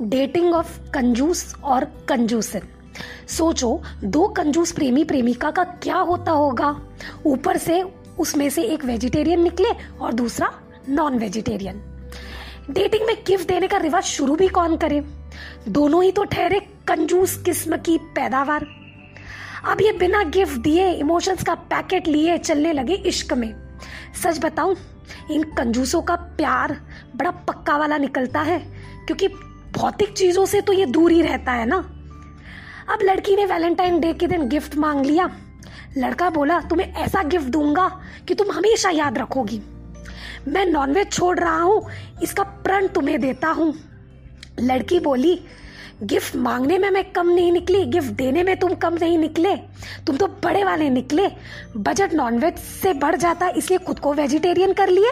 Dating of कंजूस और कंजूसन। सोचो, दो कंजूस प्रेमी प्रेमिका का क्या होता होगा? ऊपर से उसमें से एक वेजिटेरियन निकले और दूसरा नॉन वेजिटेरियन डेटिंग में गिफ्ट देने का रिवाज शुरू भी कौन करे? दोनों ही तो ठहरे कंजूस किस्म की पैदावार। अब ये बिना गिफ्ट दिए इमोशंस का पैकेट लिए चलने लगे इश्क में। सच बताऊँ, इन कंजूसों का प्यार बड़ा पक्का वाला निकलता है, क्योंकि भौतिक चीज़ों से तो ये दूर ही रहता है ना? अब लड़की ने वैलेंटाइन डे के दिन गिफ्ट मांग लिया। लड़का बोला, तुम्हें ऐसा गिफ्ट दूँगा कि तुम हमेशा याद रखोगी। मैं नॉनवेज छोड़ रहा हूँ, इसका प्रण तुम्हें देता हूँ। लड़की बोली, गिफ्ट मांगने में मैं कम नहीं निकली, गिफ्ट देने में तुम कम नहीं निकले। तुम तो बड़े वाले निकले। बजट नॉनवेज से बढ़ जाता, इसलिए खुद को वेजिटेरियन कर लिए?